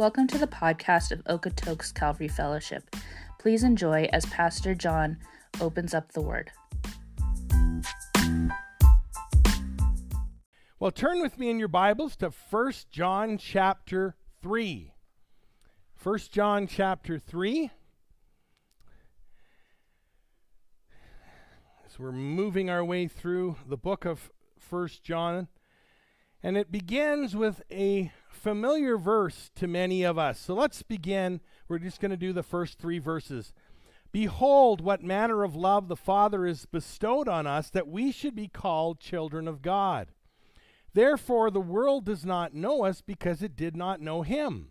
Welcome to the podcast of Okotoks Calvary Fellowship. Please enjoy as Pastor John opens up the word. Well, turn with me in your Bibles to 1 John chapter 3. 1 John chapter 3. As we're moving our way through the book of 1 John, and it begins with a familiar verse to many of us. So let's begin. We're just going to do the first three verses. Behold, what manner of love the Father has bestowed on us that we should be called children of God. Therefore, the world does not know us because it did not know him.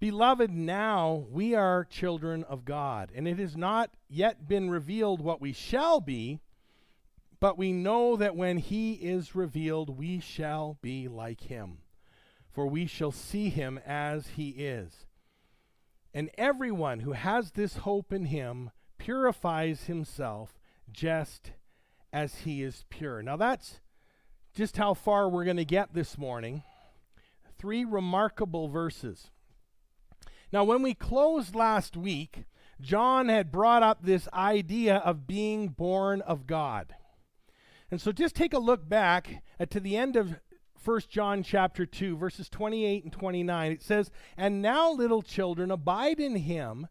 Beloved, now we are children of God, and it has not yet been revealed what we shall be, but we know that when he is revealed, we shall be like him for we shall see him as he is. And everyone who has this hope in him purifies himself just as he is pure. Now, that's just how far we're going to get this morning. Three remarkable verses. Now, when we closed last week, John had brought up this idea of being born of God. And so just take a look back at, to the end of 1 John chapter 2 verses 28 and 29 it says and now little children abide in him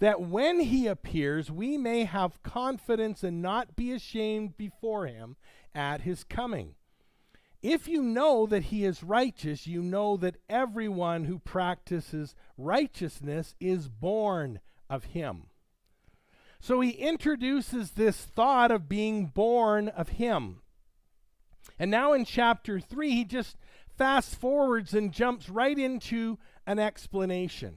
that when he appears we may have confidence and not be ashamed before him at his coming. If you know that he is righteous you know that everyone who practices righteousness is born of him so he introduces this thought of being born of him and now in chapter 3, he just fast forwards and jumps right into an explanation.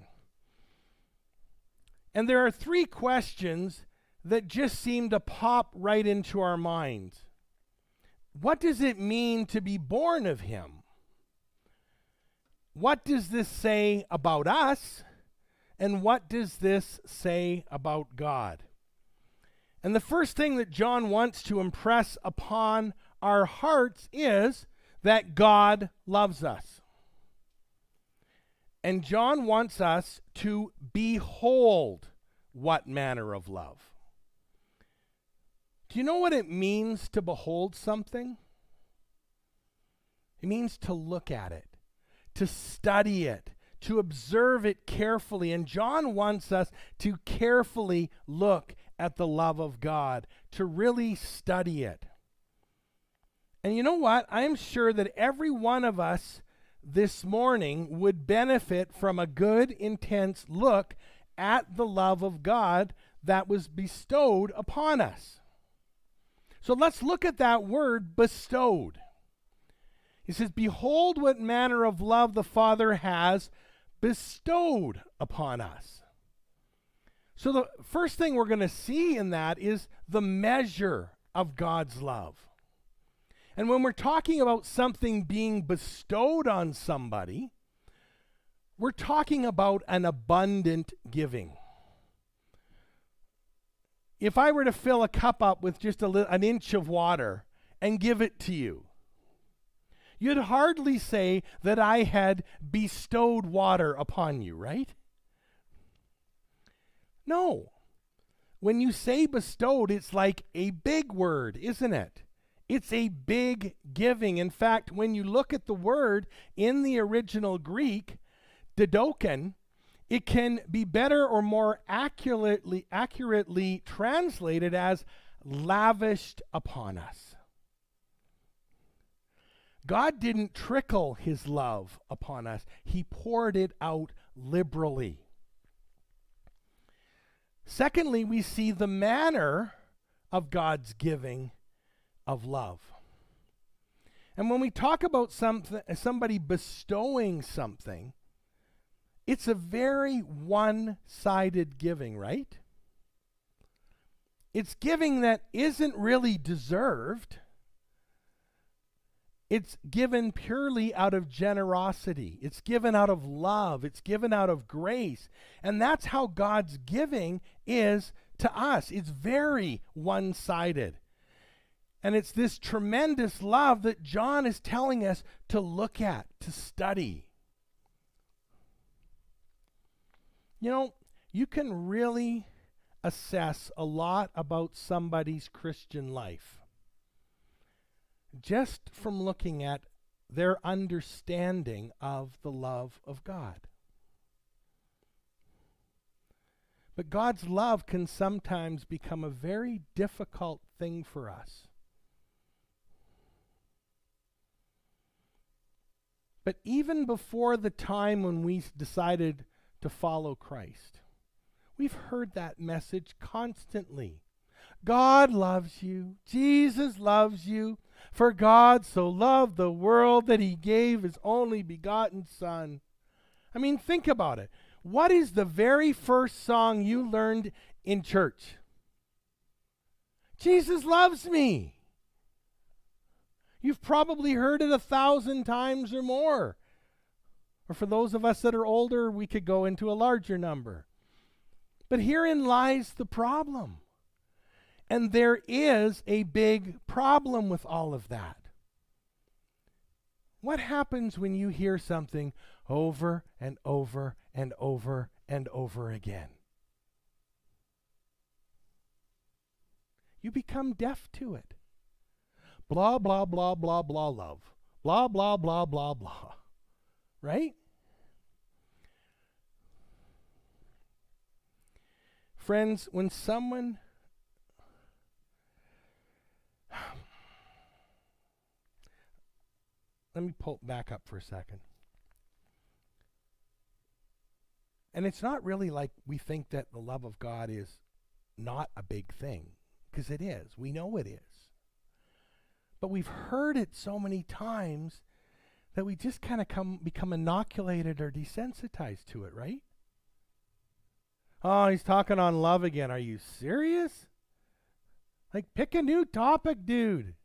And there are three questions that just seem to pop right into our minds. What does it mean to be born of him? What does this say about us? And what does this say about God? And the first thing that John wants to impress upon our hearts is that God loves us. And John wants us to behold what manner of love. Do you know what it means to behold something? It means to look at it, to study it, to observe it carefully. And John wants us to carefully look at the love of God, to really study it. And you know what? I'm sure that every one of us this morning would benefit from a good, intense look at the love of God that was bestowed upon us. So let's look at that word bestowed. He says, Behold, what manner of love the Father has bestowed upon us. So the first thing we're going to see in that is the measure of God's love. And when we're talking about something being bestowed on somebody, we're talking about an abundant giving. If I were to fill a cup up with just a li- an inch of water and give it to you, you'd hardly say that I had bestowed water upon you, right? No. When you say bestowed, it's like a big word, isn't it? It's a big giving. In fact, when you look at the word in the original Greek, didoken, it can be better or more accurately accurately translated as lavished upon us. God didn't trickle his love upon us. He poured it out liberally. Secondly, we see the manner of God's giving of love. And when we talk about something, somebody bestowing something, it's a very one sided giving, right? It's giving that isn't really deserved. It's given purely out of generosity. It's given out of love. It's given out of grace. And that's how God's giving is to us. It's very one sided. And it's this tremendous love that John is telling us to look at, to study. You know, you can really assess a lot about somebody's Christian life just from looking at their understanding of the love of God. But God's love can sometimes become a very difficult thing for us. But even before the time when we decided to follow Christ, we've heard that message constantly. God loves you. Jesus loves you. For God so loved the world that he gave his only begotten Son. I mean, think about it. What is the very first song you learned in church? Jesus loves me. You've probably heard it a thousand times or more. Or for those of us that are older, we could go into a larger number. But herein lies the problem. And there is a big problem with all of that. What happens when you hear something over and over and over and over again? You become deaf to it. Blah, blah, blah, blah, blah, love. Blah, blah, blah, blah, blah. Right? Friends, when someone let me pull back up for a second. And it's not really like we think that the love of God is not a big thing, because it is. We know it is. But we've heard it so many times that we just kind of come become inoculated or desensitized to it, right? Oh, he's talking on love again. Are you serious? Like pick a new topic, dude.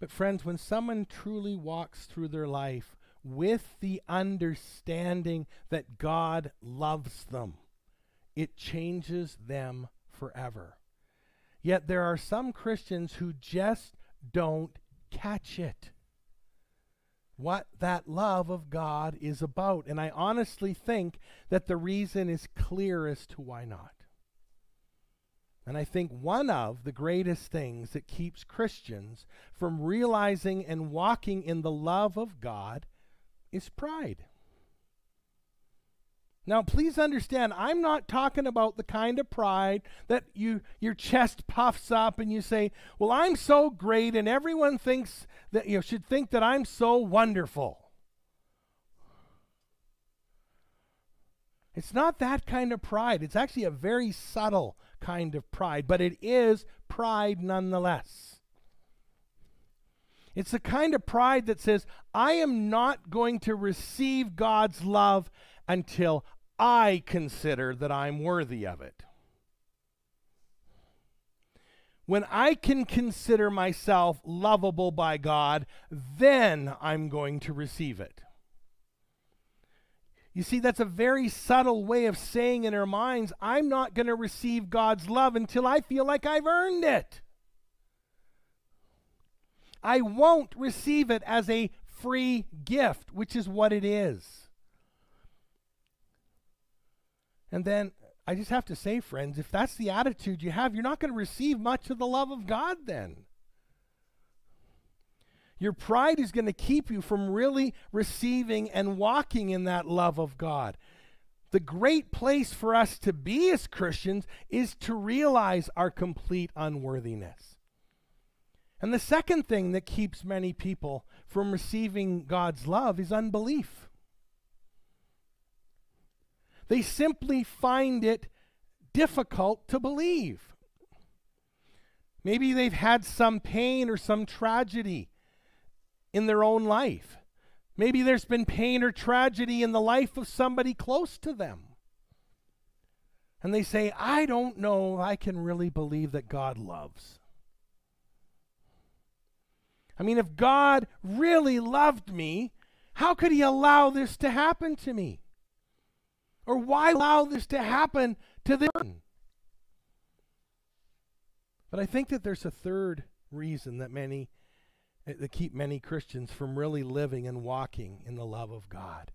But, friends, when someone truly walks through their life with the understanding that God loves them, it changes them forever. Yet there are some Christians who just don't catch it. What that love of God is about. And I honestly think that the reason is clear as to why not. And I think one of the greatest things that keeps Christians from realizing and walking in the love of God is pride. Now, please understand, I'm not talking about the kind of pride that you your chest puffs up and you say, "Well, I'm so great and everyone thinks that you know, should think that I'm so wonderful." It's not that kind of pride. It's actually a very subtle kind of pride, but it is pride nonetheless. It's the kind of pride that says, I am not going to receive God's love until I consider that I'm worthy of it. When I can consider myself lovable by God, then I'm going to receive it. You see, that's a very subtle way of saying in our minds, I'm not going to receive God's love until I feel like I've earned it. I won't receive it as a free gift, which is what it is. And then I just have to say, friends, if that's the attitude you have, you're not going to receive much of the love of God then. Your pride is going to keep you from really receiving and walking in that love of God. The great place for us to be as Christians is to realize our complete unworthiness. And the second thing that keeps many people from receiving God's love is unbelief. They simply find it difficult to believe. Maybe they've had some pain or some tragedy in their own life. Maybe there's been pain or tragedy in the life of somebody close to them. And they say, I don't know I can really believe that God loves. I mean, if God really loved me, how could He allow this to happen to me? Or why allow this to happen to them? But I think that there's a third reason that many Eh, that keep many Christians from really living and walking in the love of God.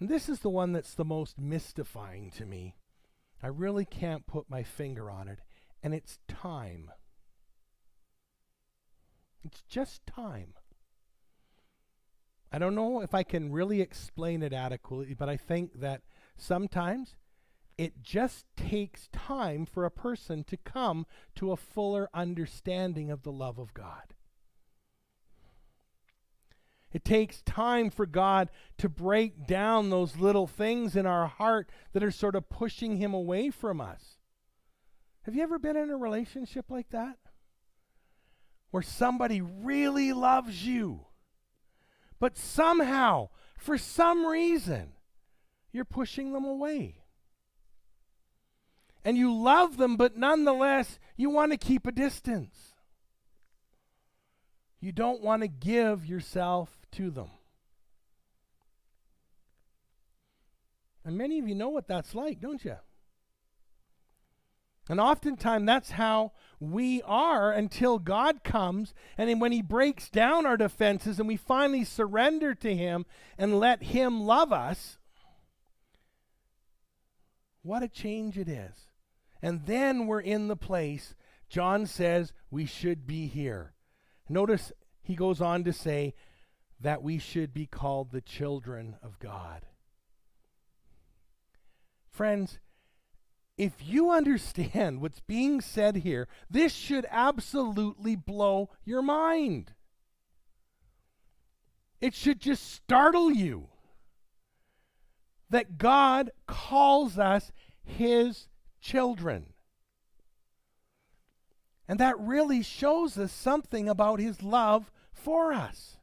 And this is the one that's the most mystifying to me. I really can't put my finger on it, and it's time. It's just time. I don't know if I can really explain it adequately, but I think that sometimes it just takes time for a person to come to a fuller understanding of the love of God. It takes time for God to break down those little things in our heart that are sort of pushing Him away from us. Have you ever been in a relationship like that? Where somebody really loves you, but somehow, for some reason, you're pushing them away. And you love them, but nonetheless, you want to keep a distance. You don't want to give yourself to them. And many of you know what that's like, don't you? And oftentimes that's how we are until God comes. And when He breaks down our defenses and we finally surrender to Him and let Him love us, what a change it is. And then we're in the place John says we should be here. Notice he goes on to say that we should be called the children of God. Friends, if you understand what's being said here, this should absolutely blow your mind. It should just startle you that God calls us his children. And that really shows us something about his love for us.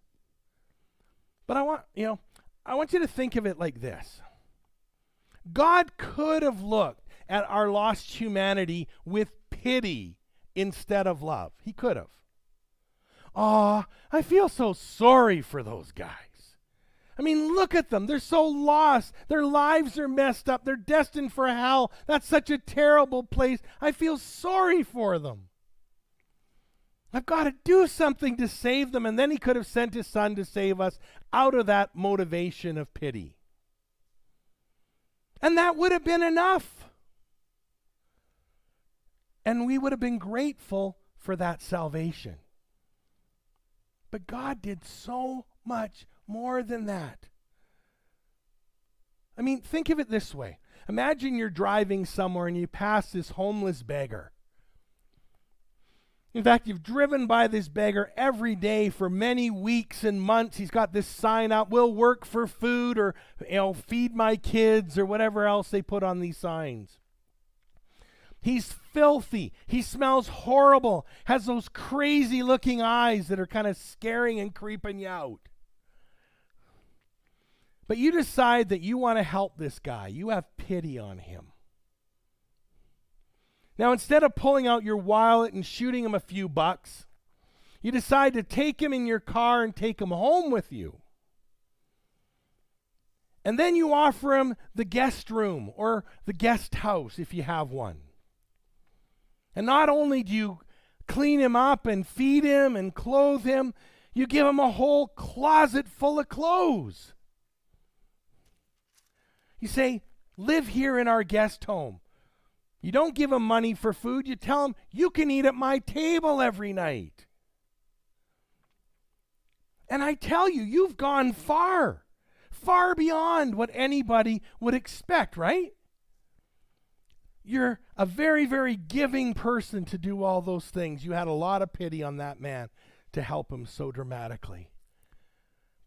But I want, you know, I want you to think of it like this God could have looked at our lost humanity with pity instead of love. He could have. Ah, I feel so sorry for those guys. I mean, look at them. They're so lost. Their lives are messed up. They're destined for hell. That's such a terrible place. I feel sorry for them. I've got to do something to save them. And then he could have sent his son to save us out of that motivation of pity. And that would have been enough. And we would have been grateful for that salvation. But God did so much more than that. I mean, think of it this way. Imagine you're driving somewhere and you pass this homeless beggar. In fact, you've driven by this beggar every day for many weeks and months. He's got this sign out, will work for food or you know, feed my kids or whatever else they put on these signs. He's filthy. He smells horrible. Has those crazy looking eyes that are kind of scaring and creeping you out. But you decide that you want to help this guy. You have pity on him. Now, instead of pulling out your wallet and shooting him a few bucks, you decide to take him in your car and take him home with you. And then you offer him the guest room or the guest house if you have one. And not only do you clean him up and feed him and clothe him, you give him a whole closet full of clothes. You say, Live here in our guest home. You don't give them money for food. You tell them, you can eat at my table every night. And I tell you, you've gone far, far beyond what anybody would expect, right? You're a very, very giving person to do all those things. You had a lot of pity on that man to help him so dramatically.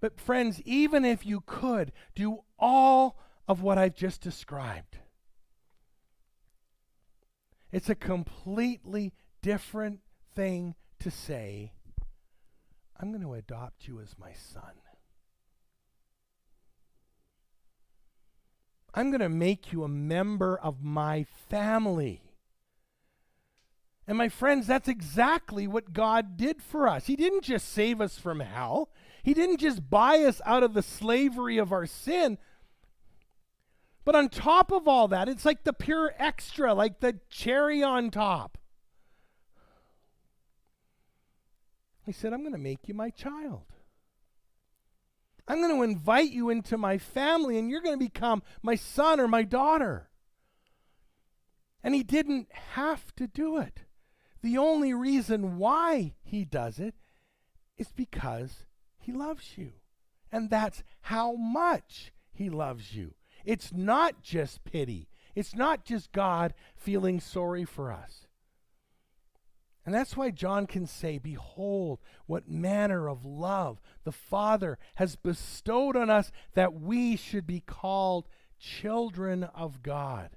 But, friends, even if you could do all of what I've just described, it's a completely different thing to say, I'm going to adopt you as my son. I'm going to make you a member of my family. And my friends, that's exactly what God did for us. He didn't just save us from hell, He didn't just buy us out of the slavery of our sin. But on top of all that, it's like the pure extra, like the cherry on top. He said, I'm going to make you my child. I'm going to invite you into my family and you're going to become my son or my daughter. And he didn't have to do it. The only reason why he does it is because he loves you. And that's how much he loves you. It's not just pity, it's not just God feeling sorry for us. And that's why John can say, Behold, what manner of love the Father has bestowed on us that we should be called children of God.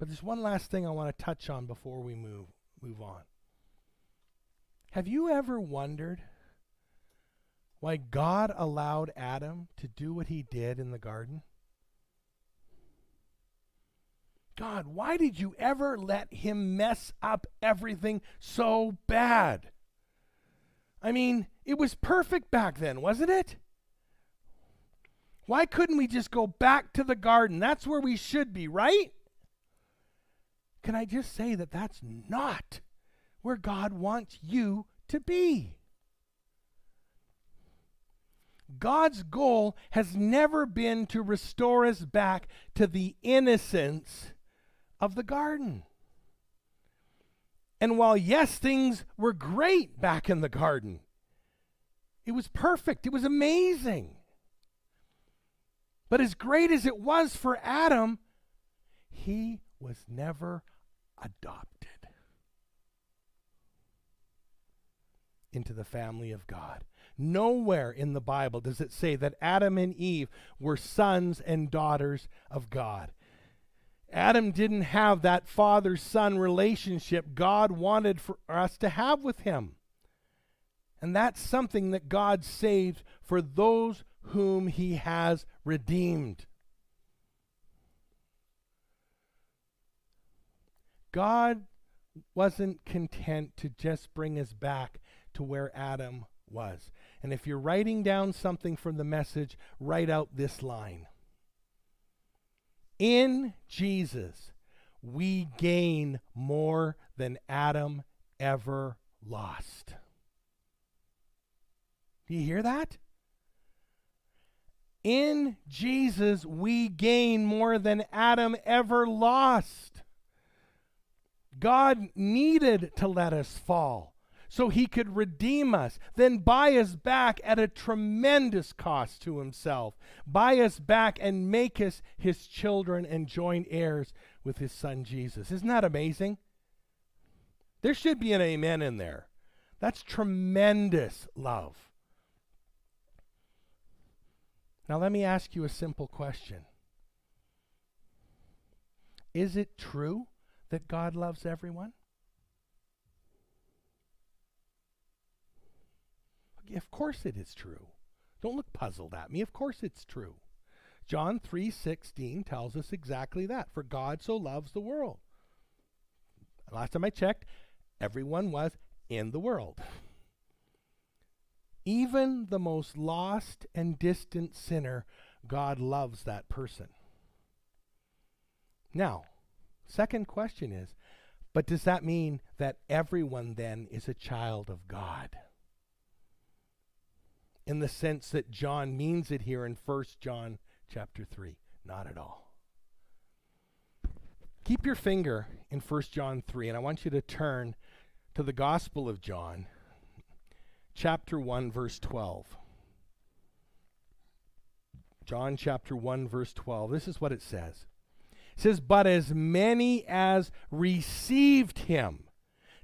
But there's one last thing I want to touch on before we move, move on. Have you ever wondered why God allowed Adam to do what he did in the garden? God, why did you ever let him mess up everything so bad? I mean, it was perfect back then, wasn't it? Why couldn't we just go back to the garden? That's where we should be, right? Can I just say that that's not where God wants you to be? God's goal has never been to restore us back to the innocence of the garden. And while, yes, things were great back in the garden, it was perfect, it was amazing. But as great as it was for Adam, he was never adopted into the family of God. Nowhere in the Bible does it say that Adam and Eve were sons and daughters of God. Adam didn't have that father son relationship God wanted for us to have with him. And that's something that God saved for those whom he has redeemed. God wasn't content to just bring us back to where Adam was. And if you're writing down something from the message, write out this line in Jesus, we gain more than Adam ever lost. Do you hear that? In Jesus, we gain more than Adam ever lost. God needed to let us fall so he could redeem us, then buy us back at a tremendous cost to himself, buy us back and make us his children and joint heirs with his son Jesus. Isn't that amazing? There should be an amen in there. That's tremendous love. Now, let me ask you a simple question Is it true that God loves everyone? Of course it is true. Don't look puzzled at me. Of course it's true. John 3:16 tells us exactly that. For God so loves the world. Last time I checked, everyone was in the world. Even the most lost and distant sinner, God loves that person. Now, second question is, but does that mean that everyone then is a child of God? In the sense that John means it here in 1 John chapter 3. Not at all. Keep your finger in 1 John 3, and I want you to turn to the Gospel of John, chapter 1, verse 12. John chapter 1, verse 12. This is what it says. It says, But as many as received him,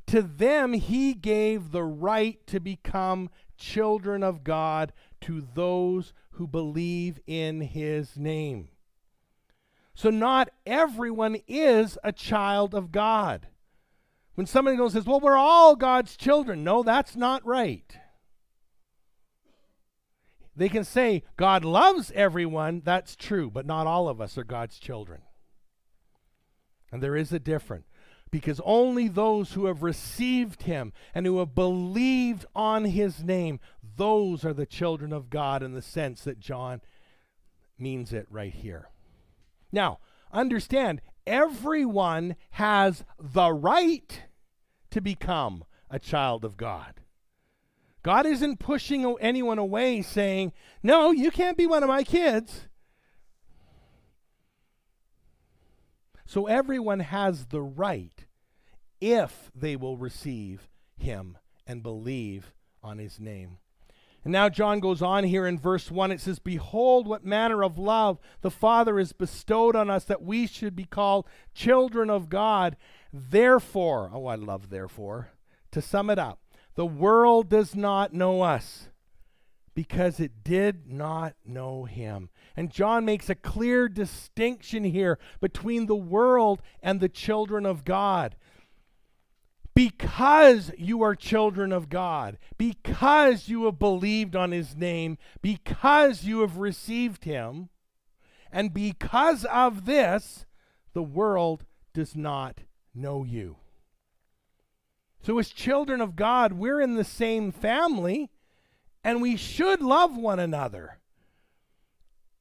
to them he gave the right to become children of God to those who believe in his name. So, not everyone is a child of God. When somebody goes says, "Well, we're all God's children," no, that's not right. They can say God loves everyone, that's true, but not all of us are God's children. And there is a difference because only those who have received him and who have believed on his name, those are the children of God in the sense that John means it right here. Now, understand, everyone has the right to become a child of God. God isn't pushing anyone away saying, No, you can't be one of my kids. So everyone has the right if they will receive him and believe on his name. And now John goes on here in verse 1. It says, Behold, what manner of love the Father has bestowed on us that we should be called children of God. Therefore, oh, I love therefore. To sum it up, the world does not know us because it did not know him. And John makes a clear distinction here between the world and the children of God because you are children of God, because you have believed on his name, because you have received him, and because of this, the world does not know you. So, as children of God, we're in the same family, and we should love one another.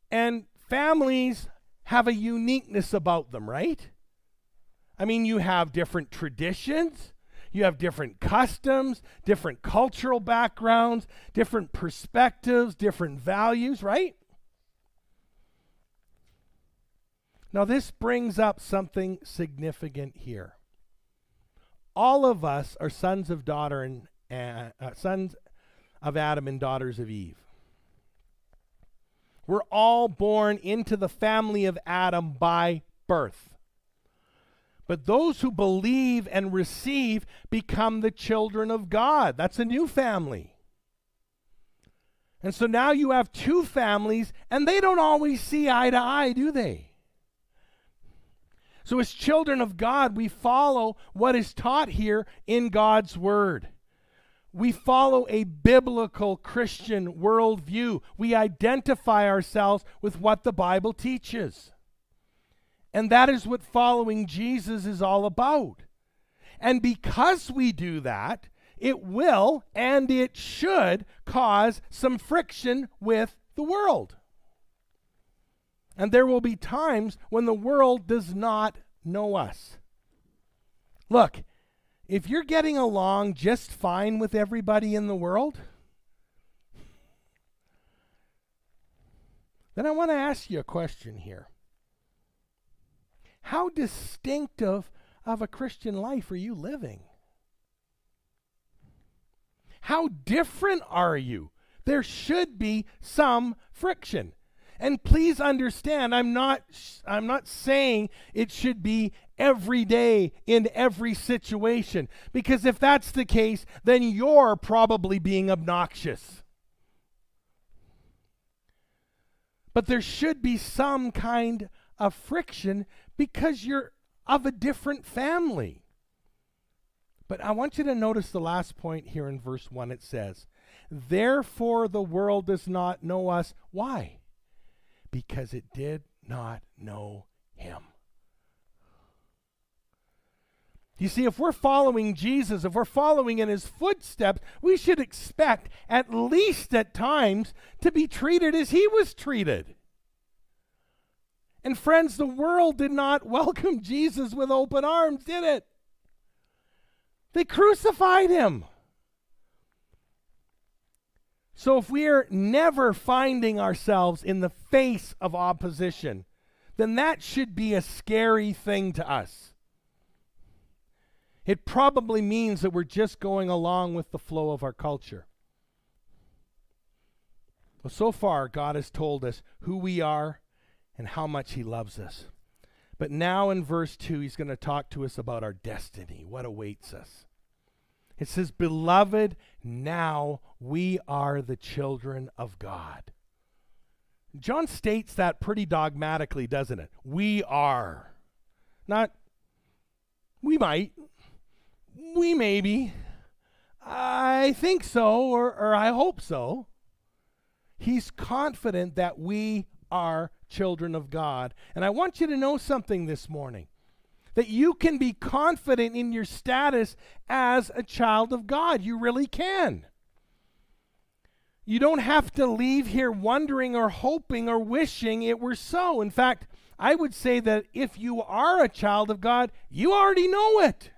And families have a uniqueness about them, right? I mean, you have different traditions you have different customs, different cultural backgrounds, different perspectives, different values, right? Now, this brings up something significant here. All of us are sons of daughter and uh, uh, sons of Adam and daughters of Eve. We're all born into the family of Adam by birth. But those who believe and receive become the children of God. That's a new family. And so now you have two families, and they don't always see eye to eye, do they? So, as children of God, we follow what is taught here in God's Word. We follow a biblical Christian worldview. We identify ourselves with what the Bible teaches. And that is what following Jesus is all about. And because we do that, it will and it should cause some friction with the world. And there will be times when the world does not know us. Look, if you're getting along just fine with everybody in the world, then I want to ask you a question here. How distinctive of a Christian life are you living? How different are you? There should be some friction. And please understand, I'm not I'm not saying it should be every day in every situation because if that's the case, then you're probably being obnoxious. But there should be some kind of friction because you're of a different family. But I want you to notice the last point here in verse 1. It says, Therefore the world does not know us. Why? Because it did not know him. You see, if we're following Jesus, if we're following in his footsteps, we should expect, at least at times, to be treated as he was treated. And friends, the world did not welcome Jesus with open arms, did it? They crucified him. So if we are never finding ourselves in the face of opposition, then that should be a scary thing to us. It probably means that we're just going along with the flow of our culture. Well, so far, God has told us who we are and how much He loves us. But now in verse 2, He's going to talk to us about our destiny, what awaits us. It says, Beloved, now we are the children of God. John states that pretty dogmatically, doesn't it? We are. Not, we might, we maybe, I think so, or, or I hope so. He's confident that we are children of God. And I want you to know something this morning that you can be confident in your status as a child of God. You really can. You don't have to leave here wondering or hoping or wishing it were so. In fact, I would say that if you are a child of God, you already know it.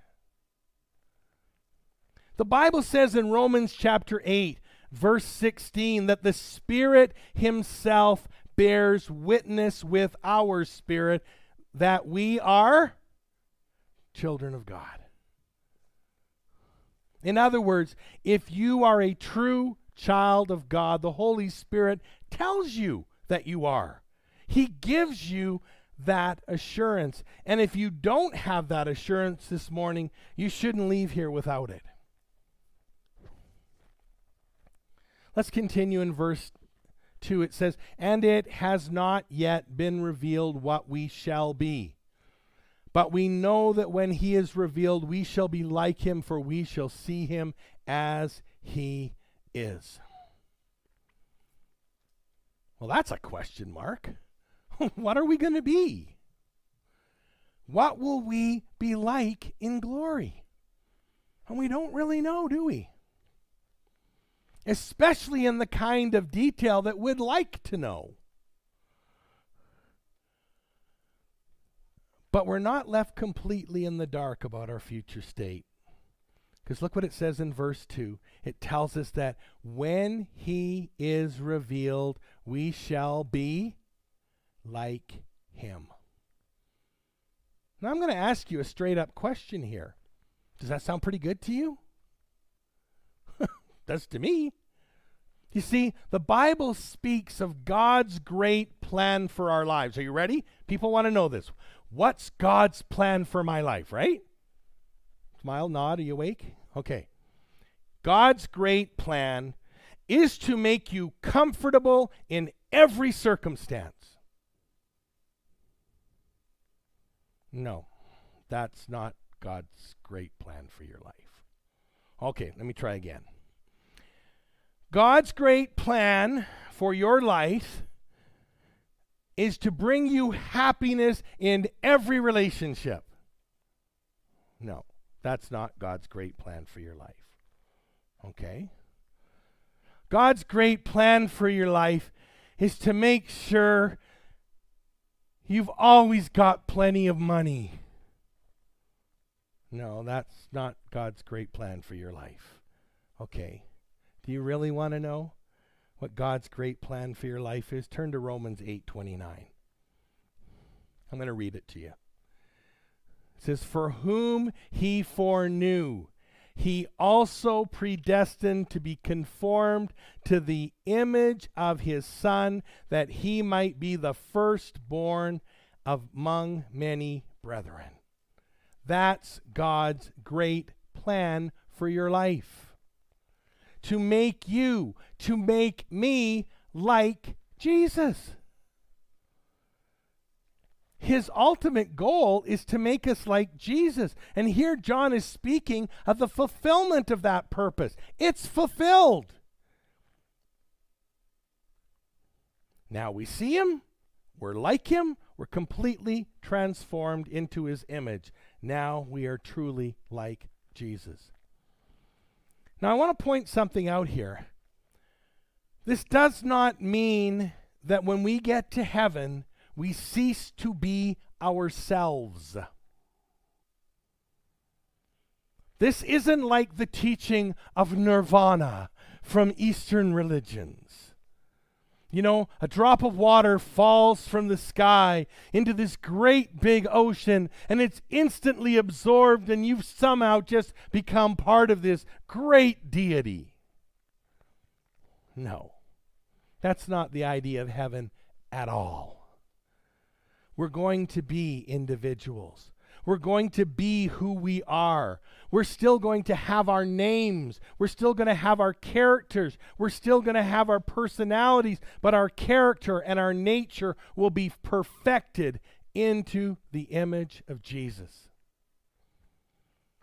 The Bible says in Romans chapter 8, verse 16, that the Spirit Himself bears witness with our spirit that we are children of God. In other words, if you are a true child of God, the Holy Spirit tells you that you are. He gives you that assurance. And if you don't have that assurance this morning, you shouldn't leave here without it. Let's continue in verse 2. It says, And it has not yet been revealed what we shall be. But we know that when he is revealed, we shall be like him, for we shall see him as he is. Well, that's a question mark. what are we going to be? What will we be like in glory? And we don't really know, do we? Especially in the kind of detail that we'd like to know. But we're not left completely in the dark about our future state. Because look what it says in verse 2. It tells us that when he is revealed, we shall be like him. Now, I'm going to ask you a straight up question here. Does that sound pretty good to you? Does to me. You see, the Bible speaks of God's great plan for our lives. Are you ready? People want to know this. What's God's plan for my life, right? Smile, nod, are you awake? Okay. God's great plan is to make you comfortable in every circumstance. No, that's not God's great plan for your life. Okay, let me try again. God's great plan for your life is to bring you happiness in every relationship. No, that's not God's great plan for your life. Okay? God's great plan for your life is to make sure You've always got plenty of money. No, that's not God's great plan for your life. Okay. Do you really want to know what God's great plan for your life is? Turn to Romans 8:29. I'm going to read it to you. It says, "For whom he foreknew, he also predestined to be conformed to the image of his Son, that he might be the firstborn among many brethren. That's God's great plan for your life. To make you, to make me like Jesus. His ultimate goal is to make us like Jesus. And here John is speaking of the fulfillment of that purpose. It's fulfilled. Now we see him, we're like him, we're completely transformed into his image. Now we are truly like Jesus. Now I want to point something out here. This does not mean that when we get to heaven, we cease to be ourselves. This isn't like the teaching of nirvana from Eastern religions. You know, a drop of water falls from the sky into this great big ocean, and it's instantly absorbed, and you've somehow just become part of this great deity. No, that's not the idea of heaven at all. We're going to be individuals. We're going to be who we are. We're still going to have our names. We're still going to have our characters. We're still going to have our personalities, but our character and our nature will be perfected into the image of Jesus.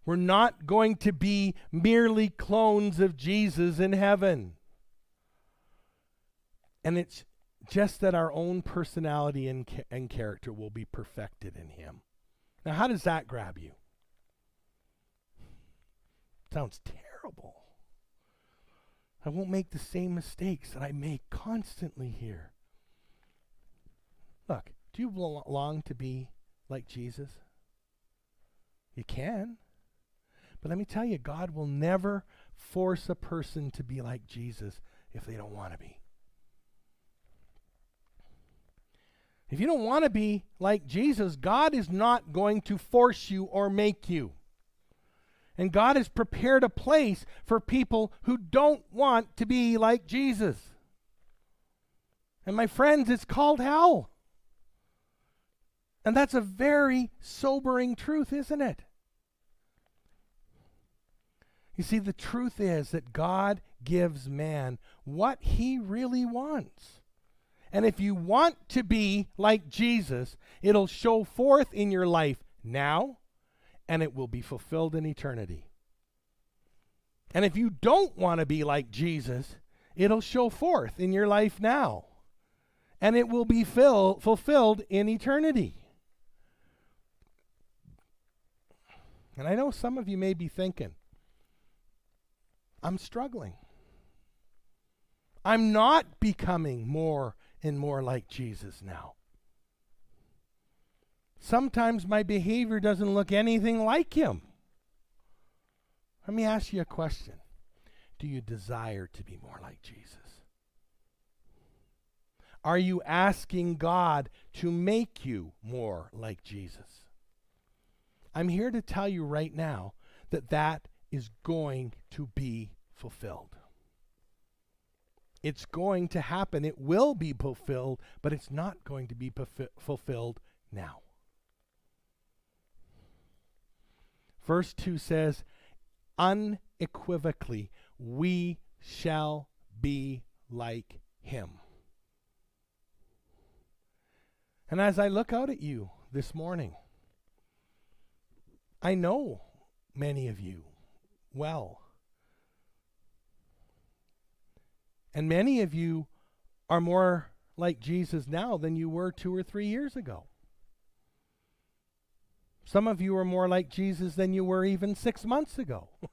We're not going to be merely clones of Jesus in heaven. And it's just that our own personality and, ca- and character will be perfected in Him. Now, how does that grab you? Sounds terrible. I won't make the same mistakes that I make constantly here. Look, do you long to be like Jesus? You can. But let me tell you, God will never force a person to be like Jesus if they don't want to be. If you don't want to be like Jesus, God is not going to force you or make you. And God has prepared a place for people who don't want to be like Jesus. And my friends, it's called hell. And that's a very sobering truth, isn't it? You see, the truth is that God gives man what he really wants. And if you want to be like Jesus, it'll show forth in your life now and it will be fulfilled in eternity. And if you don't want to be like Jesus, it'll show forth in your life now and it will be fill, fulfilled in eternity. And I know some of you may be thinking, I'm struggling. I'm not becoming more and more like Jesus now. Sometimes my behavior doesn't look anything like him. Let me ask you a question Do you desire to be more like Jesus? Are you asking God to make you more like Jesus? I'm here to tell you right now that that is going to be fulfilled. It's going to happen. It will be fulfilled, but it's not going to be fulfilled now. Verse 2 says, unequivocally, we shall be like him. And as I look out at you this morning, I know many of you well. And many of you are more like Jesus now than you were two or three years ago. Some of you are more like Jesus than you were even six months ago.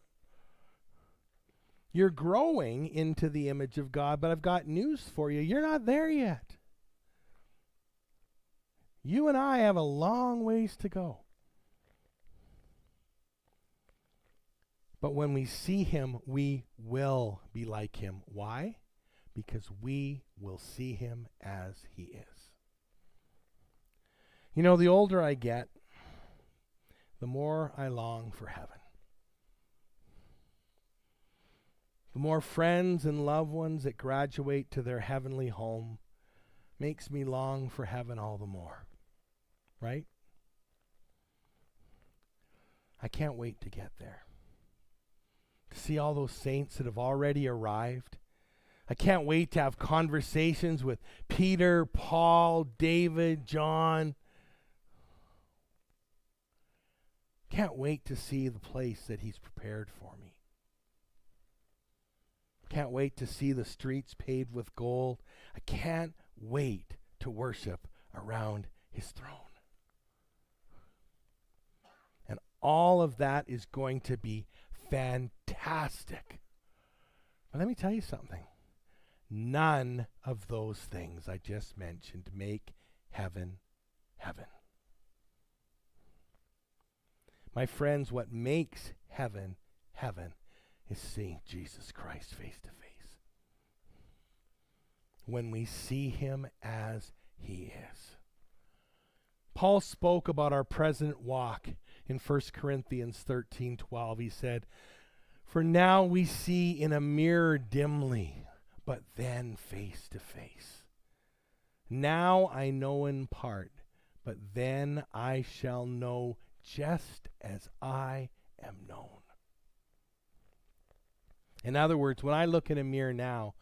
You're growing into the image of God, but I've got news for you. You're not there yet. You and I have a long ways to go. But when we see him, we will be like him. Why? Because we will see him as he is. You know, the older I get, the more I long for heaven. The more friends and loved ones that graduate to their heavenly home makes me long for heaven all the more. Right? I can't wait to get there to see all those saints that have already arrived. I can't wait to have conversations with Peter, Paul, David, John. Can't wait to see the place that he's prepared for me. Can't wait to see the streets paved with gold. I can't wait to worship around his throne. And all of that is going to be fantastic. But let me tell you something. None of those things I just mentioned make heaven heaven. My friends, what makes heaven heaven is seeing Jesus Christ face to face. When we see him as he is. Paul spoke about our present walk in 1 Corinthians 13 12. He said, For now we see in a mirror dimly, but then face to face. Now I know in part, but then I shall know just as I am known. In other words, when I look in a mirror now,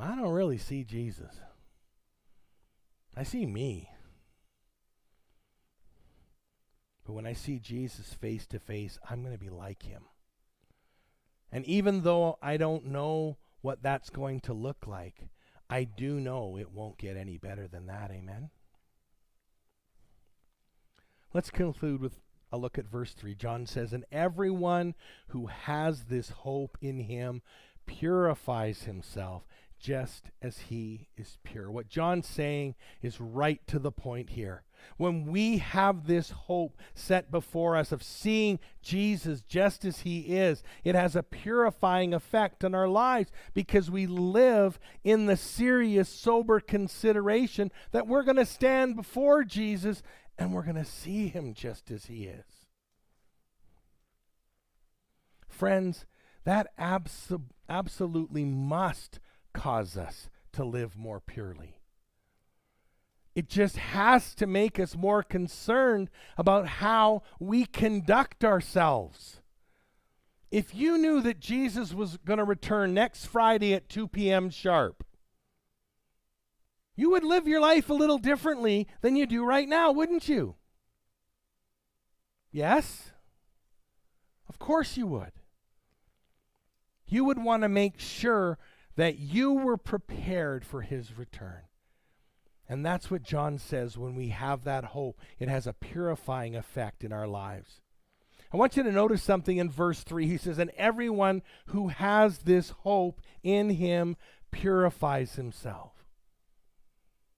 I don't really see Jesus. I see me. But when I see Jesus face to face, I'm going to be like him. And even though I don't know what that's going to look like, I do know it won't get any better than that. Amen. Let's conclude with a look at verse 3. John says, And everyone who has this hope in him purifies himself just as he is pure. What John's saying is right to the point here. When we have this hope set before us of seeing Jesus just as he is, it has a purifying effect on our lives because we live in the serious, sober consideration that we're going to stand before Jesus and we're going to see him just as he is. Friends, that abso- absolutely must cause us to live more purely. It just has to make us more concerned about how we conduct ourselves. If you knew that Jesus was going to return next Friday at 2 p.m. sharp, you would live your life a little differently than you do right now, wouldn't you? Yes? Of course you would. You would want to make sure that you were prepared for his return. And that's what John says when we have that hope. It has a purifying effect in our lives. I want you to notice something in verse 3. He says, And everyone who has this hope in him purifies himself.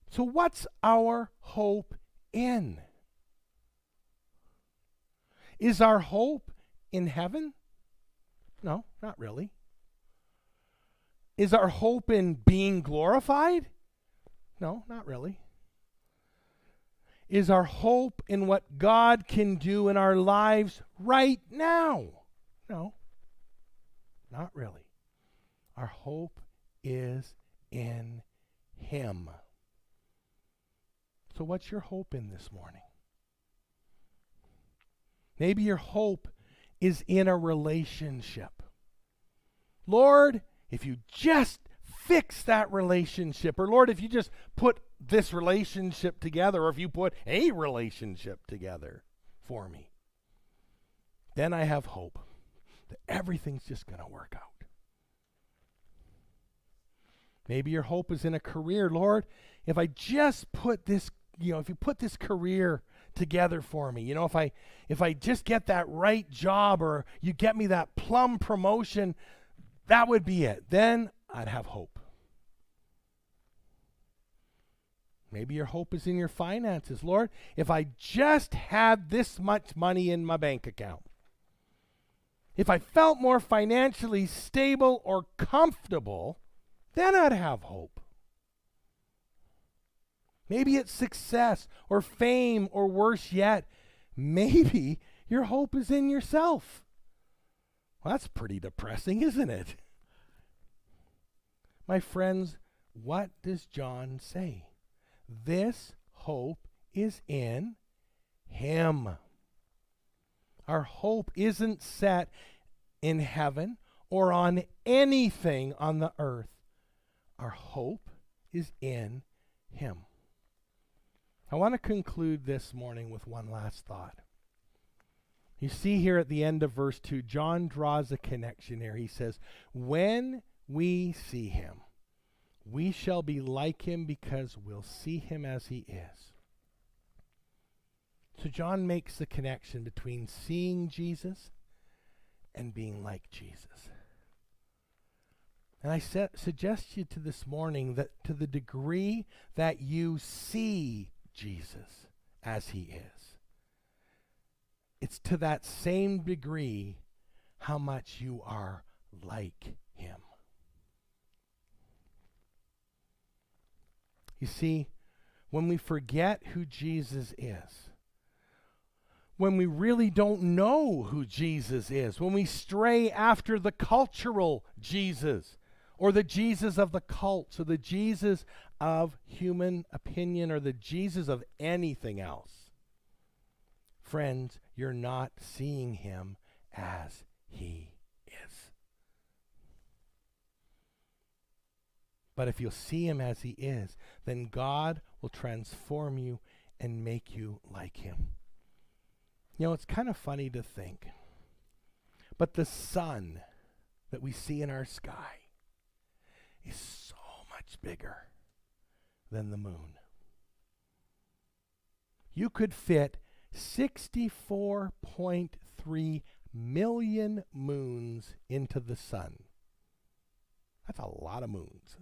So, what's our hope in? Is our hope in heaven? No, not really. Is our hope in being glorified? No, not really. Is our hope in what God can do in our lives right now? No, not really. Our hope is in Him. So, what's your hope in this morning? Maybe your hope is in a relationship. Lord, if you just fix that relationship, or Lord, if you just put this relationship together, or if you put a relationship together for me, then I have hope that everything's just going to work out. Maybe your hope is in a career. Lord, if I just put this, you know, if you put this career together for me, you know, if I if I just get that right job or you get me that plum promotion, that would be it. Then I'd have hope. Maybe your hope is in your finances. Lord, if I just had this much money in my bank account, if I felt more financially stable or comfortable, then I'd have hope. Maybe it's success or fame or worse yet, maybe your hope is in yourself. Well, that's pretty depressing, isn't it? My friends, what does John say? This hope is in Him. Our hope isn't set in heaven or on anything on the earth. Our hope is in Him. I want to conclude this morning with one last thought. You see here at the end of verse 2, John draws a connection here. He says, When we see him, we shall be like him because we'll see him as he is. So John makes the connection between seeing Jesus and being like Jesus. And I suggest you to this morning that to the degree that you see Jesus as he is, it's to that same degree how much you are like him. You see, when we forget who Jesus is, when we really don't know who Jesus is, when we stray after the cultural Jesus or the Jesus of the cults or the Jesus of human opinion or the Jesus of anything else, friends, you're not seeing him as he is. But if you'll see him as he is, then God will transform you and make you like him. You know, it's kind of funny to think, but the sun that we see in our sky is so much bigger than the moon. You could fit 64.3 million moons into the sun. That's a lot of moons.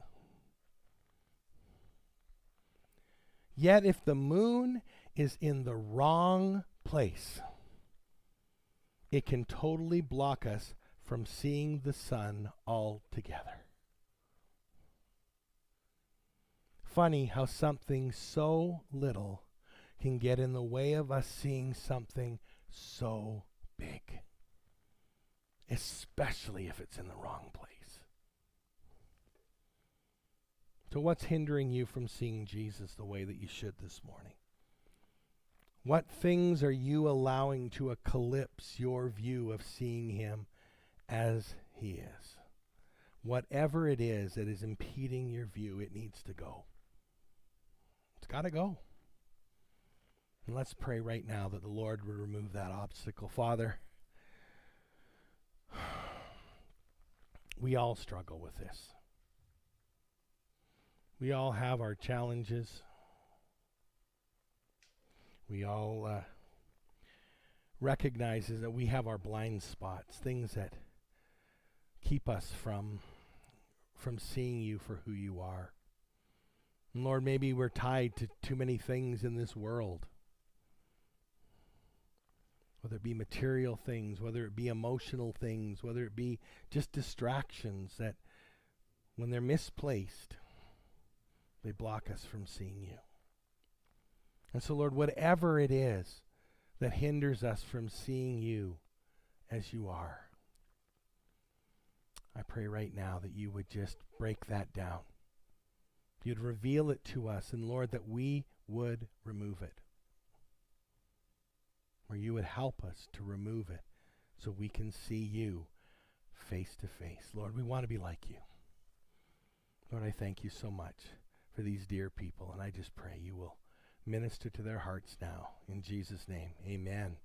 Yet, if the moon is in the wrong place, it can totally block us from seeing the sun altogether. Funny how something so little can get in the way of us seeing something so big, especially if it's in the wrong place. So, what's hindering you from seeing Jesus the way that you should this morning? What things are you allowing to eclipse your view of seeing Him as He is? Whatever it is that is impeding your view, it needs to go. It's got to go. And let's pray right now that the Lord would remove that obstacle. Father, we all struggle with this. We all have our challenges. We all uh, recognize that we have our blind spots, things that keep us from from seeing you for who you are. And Lord, maybe we're tied to too many things in this world. Whether it be material things, whether it be emotional things, whether it be just distractions that when they're misplaced, they block us from seeing you. And so, Lord, whatever it is that hinders us from seeing you as you are, I pray right now that you would just break that down. You'd reveal it to us, and Lord, that we would remove it. Or you would help us to remove it so we can see you face to face. Lord, we want to be like you. Lord, I thank you so much for these dear people. And I just pray you will minister to their hearts now. In Jesus' name, amen.